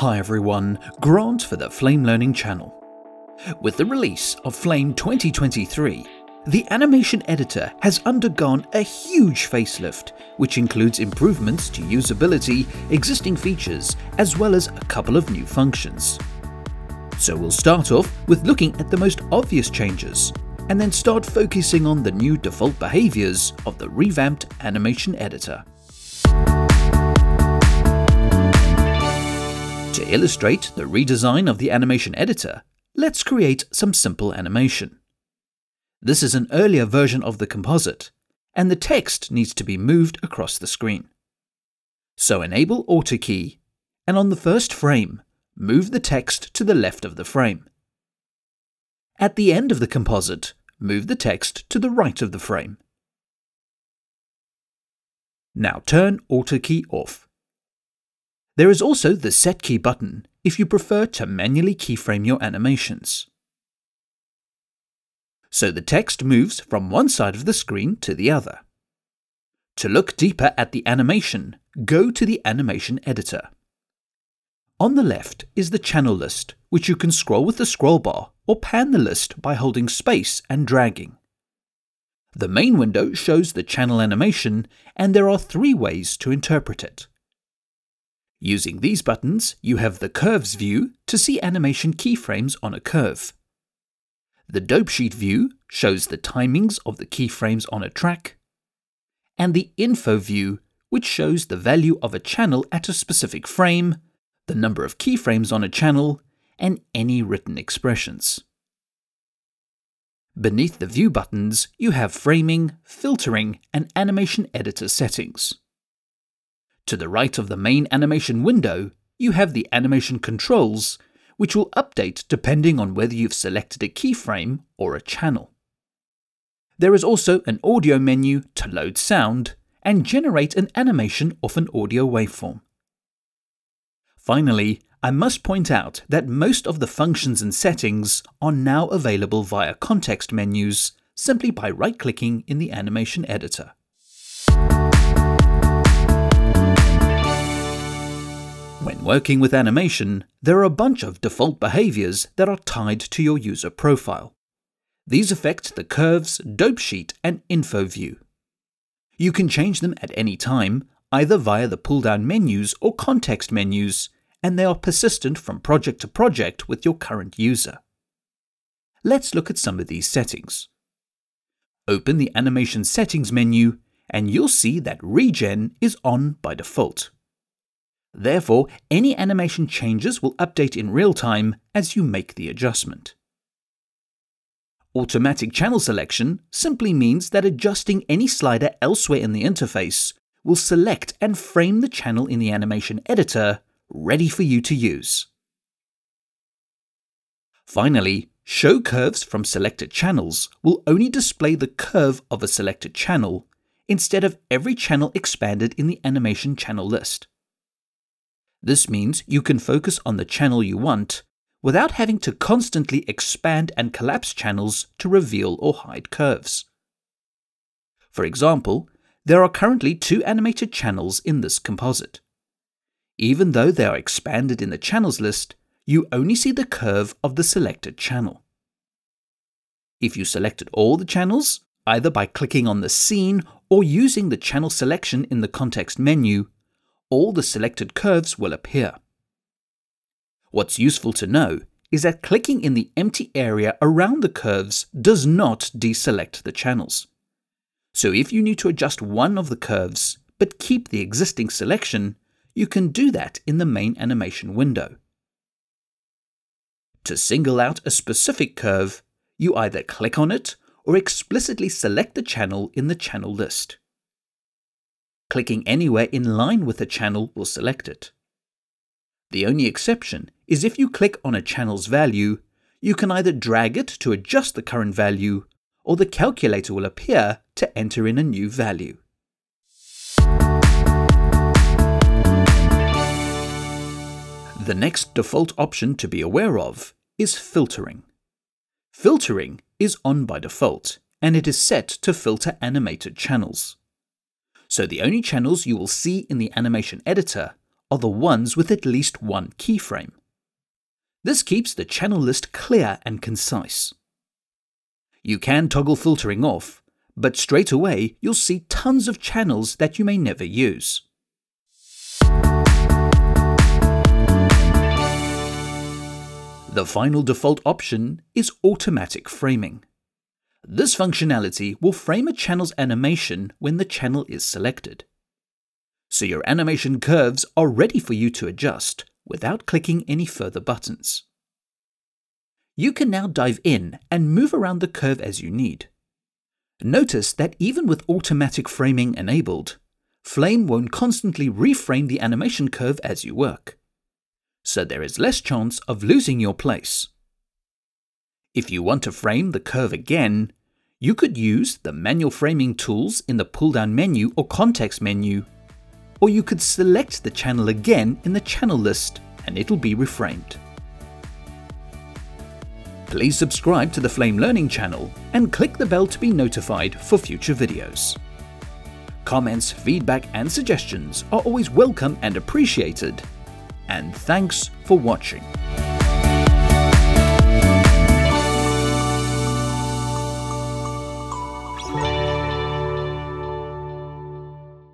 Hi everyone, Grant for the Flame Learning channel. With the release of Flame 2023, the animation editor has undergone a huge facelift, which includes improvements to usability, existing features, as well as a couple of new functions. So we'll start off with looking at the most obvious changes, and then start focusing on the new default behaviors of the revamped animation editor. To illustrate the redesign of the animation editor, let's create some simple animation. This is an earlier version of the composite, and the text needs to be moved across the screen. So enable Auto Key, and on the first frame, move the text to the left of the frame. At the end of the composite, move the text to the right of the frame. Now turn Auto Key off. There is also the Set Key button if you prefer to manually keyframe your animations. So the text moves from one side of the screen to the other. To look deeper at the animation, go to the Animation Editor. On the left is the channel list, which you can scroll with the scroll bar or pan the list by holding space and dragging. The main window shows the channel animation, and there are three ways to interpret it. Using these buttons, you have the Curves view to see animation keyframes on a curve. The Dope Sheet view shows the timings of the keyframes on a track. And the Info view, which shows the value of a channel at a specific frame, the number of keyframes on a channel, and any written expressions. Beneath the View buttons, you have framing, filtering, and animation editor settings. To the right of the main animation window, you have the animation controls, which will update depending on whether you've selected a keyframe or a channel. There is also an audio menu to load sound and generate an animation of an audio waveform. Finally, I must point out that most of the functions and settings are now available via context menus simply by right clicking in the animation editor. When working with animation, there are a bunch of default behaviors that are tied to your user profile. These affect the curves, dope sheet, and info view. You can change them at any time, either via the pull down menus or context menus, and they are persistent from project to project with your current user. Let's look at some of these settings. Open the Animation Settings menu, and you'll see that Regen is on by default. Therefore, any animation changes will update in real time as you make the adjustment. Automatic channel selection simply means that adjusting any slider elsewhere in the interface will select and frame the channel in the animation editor ready for you to use. Finally, Show curves from selected channels will only display the curve of a selected channel instead of every channel expanded in the animation channel list. This means you can focus on the channel you want without having to constantly expand and collapse channels to reveal or hide curves. For example, there are currently two animated channels in this composite. Even though they are expanded in the channels list, you only see the curve of the selected channel. If you selected all the channels, either by clicking on the scene or using the channel selection in the context menu, all the selected curves will appear. What's useful to know is that clicking in the empty area around the curves does not deselect the channels. So if you need to adjust one of the curves but keep the existing selection, you can do that in the main animation window. To single out a specific curve, you either click on it or explicitly select the channel in the channel list. Clicking anywhere in line with a channel will select it. The only exception is if you click on a channel's value, you can either drag it to adjust the current value, or the calculator will appear to enter in a new value. The next default option to be aware of is filtering. Filtering is on by default, and it is set to filter animated channels so the only channels you will see in the animation editor are the ones with at least one keyframe. This keeps the channel list clear and concise. You can toggle filtering off, but straight away you'll see tons of channels that you may never use. The final default option is automatic framing. This functionality will frame a channel's animation when the channel is selected. So your animation curves are ready for you to adjust without clicking any further buttons. You can now dive in and move around the curve as you need. Notice that even with automatic framing enabled, Flame won't constantly reframe the animation curve as you work so there is less chance of losing your place. If you want to frame the curve again, you could use the manual framing tools in the pull-down menu or context menu, or you could select the channel again in the channel list and it'll be reframed. Please subscribe to the Flame Learning channel and click the bell to be notified for future videos. Comments, feedback and suggestions are always welcome and appreciated and thanks for watching.